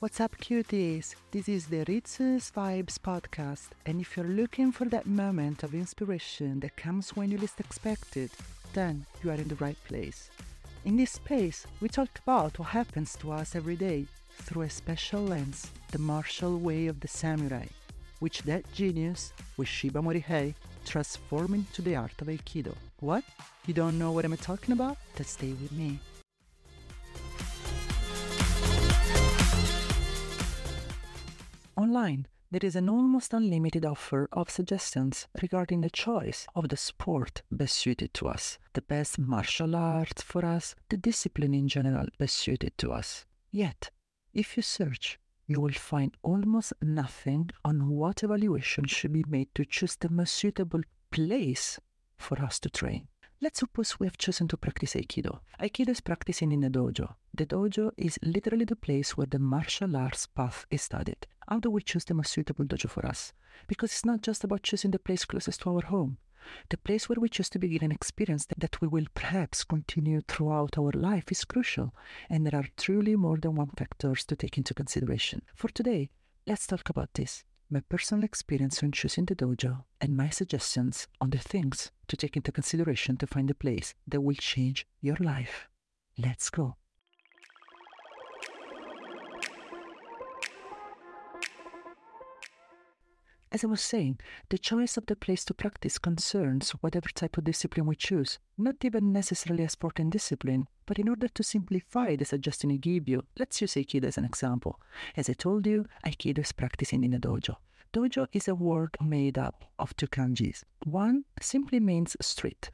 What's up, cuties? This is the Ritsu's Vibes podcast, and if you're looking for that moment of inspiration that comes when you least expect it, then you are in the right place. In this space, we talk about what happens to us every day through a special lens, the martial way of the samurai, which that genius, Ueshiba Morihei, transformed into the art of Aikido. What? You don't know what I'm talking about? Then stay with me. Online, there is an almost unlimited offer of suggestions regarding the choice of the sport best suited to us, the best martial art for us, the discipline in general best suited to us. Yet, if you search, you will find almost nothing on what evaluation should be made to choose the most suitable place for us to train. Let's suppose we have chosen to practice Aikido. Aikido is practicing in a dojo. The dojo is literally the place where the martial arts path is studied. How do we choose the most suitable dojo for us? Because it's not just about choosing the place closest to our home. The place where we choose to begin an experience that we will perhaps continue throughout our life is crucial, and there are truly more than one factors to take into consideration. For today, let's talk about this my personal experience on choosing the dojo, and my suggestions on the things to take into consideration to find a place that will change your life. Let's go. As I was saying, the choice of the place to practice concerns whatever type of discipline we choose, not even necessarily a sport and discipline, but in order to simplify the suggestion I give you, let's use Aikido as an example. As I told you, Aikido is practicing in a dojo. Dojo is a word made up of two kanjis. One simply means street,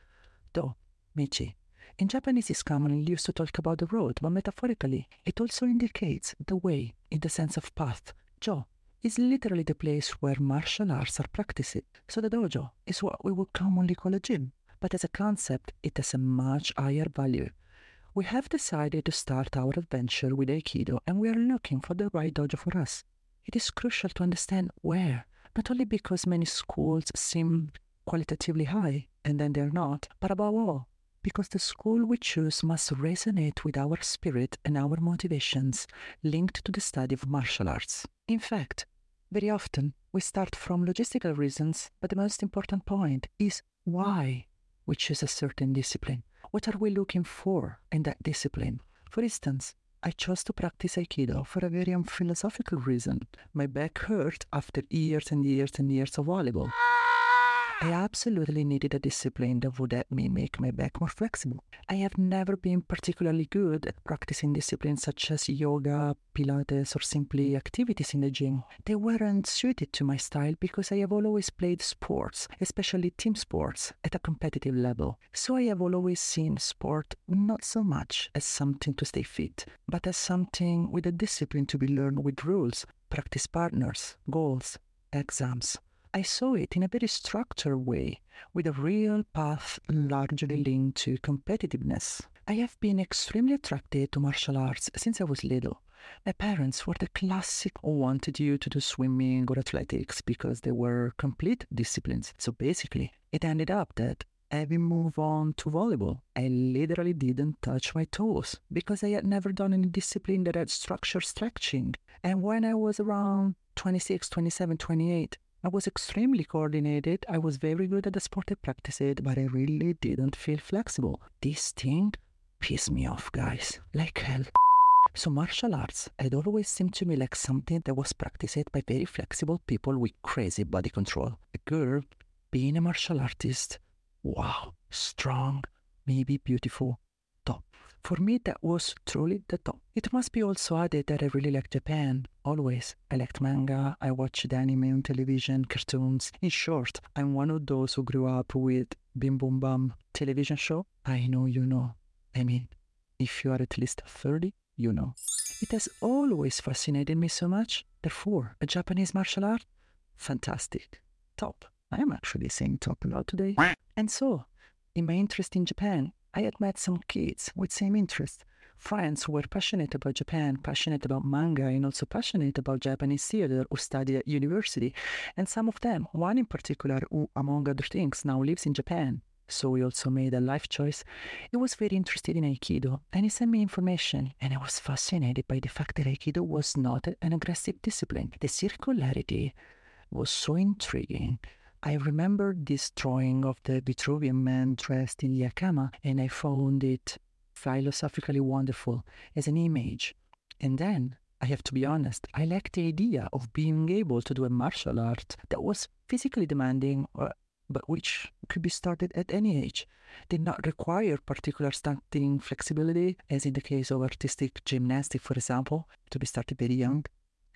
do, michi. In Japanese, it's commonly used to talk about the road, but metaphorically, it also indicates the way in the sense of path. Jo is literally the place where martial arts are practiced. So the dojo is what we would commonly call a gym, but as a concept, it has a much higher value. We have decided to start our adventure with Aikido and we are looking for the right dojo for us. It is crucial to understand where, not only because many schools seem qualitatively high and then they're not, but above all, because the school we choose must resonate with our spirit and our motivations linked to the study of martial arts. In fact, very often we start from logistical reasons, but the most important point is why we choose a certain discipline. What are we looking for in that discipline? For instance, I chose to practice Aikido for a very unphilosophical reason. My back hurt after years and years and years of volleyball. I absolutely needed a discipline that would help me make my back more flexible. I have never been particularly good at practicing disciplines such as yoga, Pilates, or simply activities in the gym. They weren't suited to my style because I have always played sports, especially team sports, at a competitive level. So I have always seen sport not so much as something to stay fit, but as something with a discipline to be learned with rules, practice partners, goals, exams. I saw it in a very structured way, with a real path largely mm. linked to competitiveness. I have been extremely attracted to martial arts since I was little. My parents were the classic who wanted you to do swimming or athletics because they were complete disciplines. So basically, it ended up that having moved on to volleyball, I literally didn't touch my toes because I had never done any discipline that had structured stretching. And when I was around 26, 27, 28, I was extremely coordinated. I was very good at the sport I practiced, but I really didn't feel flexible. This thing pissed me off, guys, like hell. So martial arts had always seemed to me like something that was practiced by very flexible people with crazy body control. A girl being a martial artist, wow, strong, maybe beautiful. For me, that was truly the top. It must be also added that I really like Japan, always. I liked manga, I watched anime on television, cartoons. In short, I'm one of those who grew up with Bim Bum Bam television show. I know you know. I mean, if you are at least 30, you know. It has always fascinated me so much. Therefore, a Japanese martial art? Fantastic. Top. I am actually saying top a lot today. And so, in my interest in Japan, I had met some kids with same interest, friends who were passionate about Japan, passionate about manga, and also passionate about Japanese theater who studied at university. And some of them, one in particular, who, among other things, now lives in Japan, so he also made a life choice. He was very interested in Aikido and he sent me information, and I was fascinated by the fact that Aikido was not an aggressive discipline. The circularity was so intriguing. I remember this drawing of the Vitruvian man dressed in hakama, and I found it philosophically wonderful as an image. And then I have to be honest, I liked the idea of being able to do a martial art that was physically demanding, uh, but which could be started at any age, did not require particular starting flexibility, as in the case of artistic gymnastics, for example, to be started very young.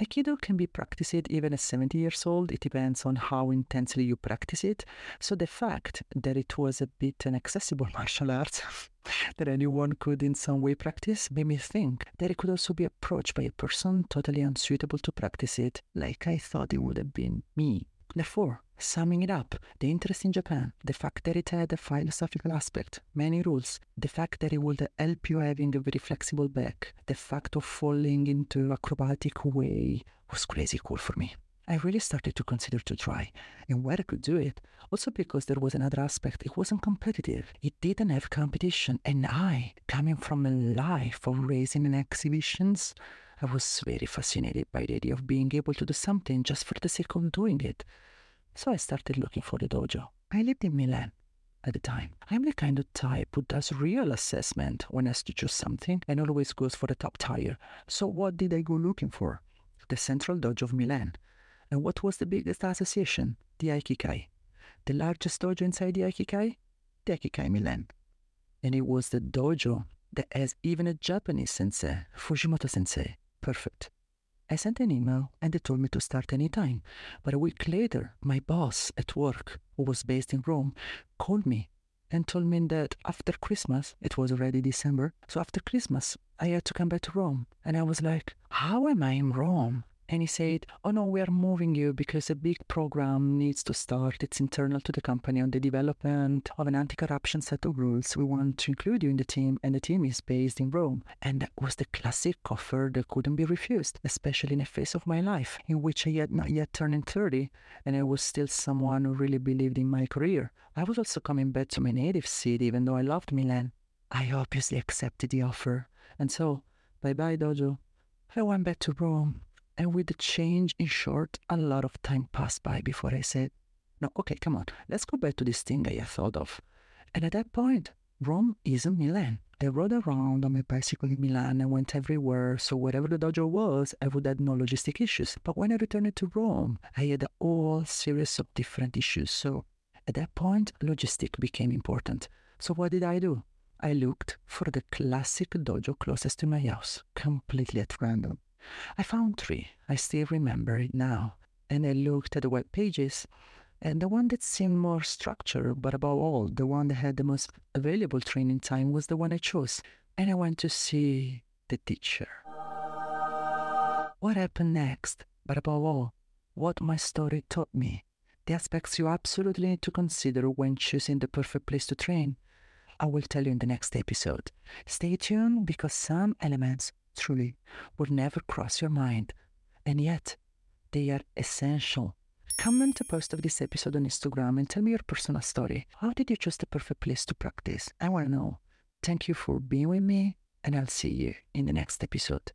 Aikido can be practiced even at 70 years old. It depends on how intensely you practice it. So the fact that it was a bit an accessible martial art that anyone could in some way practice made me think that it could also be approached by a person totally unsuitable to practice it, like I thought it would have been me. Therefore, summing it up, the interest in Japan, the fact that it had a philosophical aspect, many rules, the fact that it would help you having a very flexible back, the fact of falling into acrobatic way was crazy cool for me. I really started to consider to try and where I could do it. Also because there was another aspect, it wasn't competitive. It didn't have competition. And I, coming from a life of racing and exhibitions, I was very fascinated by the idea of being able to do something just for the sake of doing it. So I started looking for the dojo. I lived in Milan at the time. I'm the kind of type who does real assessment when has to choose something and always goes for the top tier. So what did I go looking for? The Central Dojo of Milan. And what was the biggest association? The Aikikai. The largest dojo inside the Aikikai? The Aikikai Milan. And it was the dojo that has even a Japanese sensei, Fujimoto sensei. Perfect. I sent an email and they told me to start anytime. But a week later, my boss at work, who was based in Rome, called me and told me that after Christmas, it was already December, so after Christmas, I had to come back to Rome. And I was like, how am I in Rome? And he said, Oh no, we are moving you because a big program needs to start. It's internal to the company on the development of an anti corruption set of rules. We want to include you in the team, and the team is based in Rome. And that was the classic offer that couldn't be refused, especially in a phase of my life in which I had not yet turned 30 and I was still someone who really believed in my career. I was also coming back to my native city, even though I loved Milan. I obviously accepted the offer. And so, bye bye, Dojo. I went back to Rome and with the change, in short, a lot of time passed by before I said, No, okay, come on, let's go back to this thing I had thought of. And at that point, Rome isn't Milan. I rode around on my bicycle in Milan and went everywhere, so wherever the dojo was, I would have no logistic issues. But when I returned to Rome, I had a whole series of different issues. So at that point, logistic became important. So what did I do? I looked for the classic dojo closest to my house, completely at random. I found three. I still remember it now. And I looked at the web pages, and the one that seemed more structured, but above all, the one that had the most available training time was the one I chose. And I went to see the teacher. What happened next, but above all, what my story taught me, the aspects you absolutely need to consider when choosing the perfect place to train. I will tell you in the next episode. Stay tuned because some elements truly would never cross your mind, and yet they are essential. Comment a post of this episode on Instagram and tell me your personal story. How did you choose the perfect place to practice? I want to know. Thank you for being with me, and I'll see you in the next episode.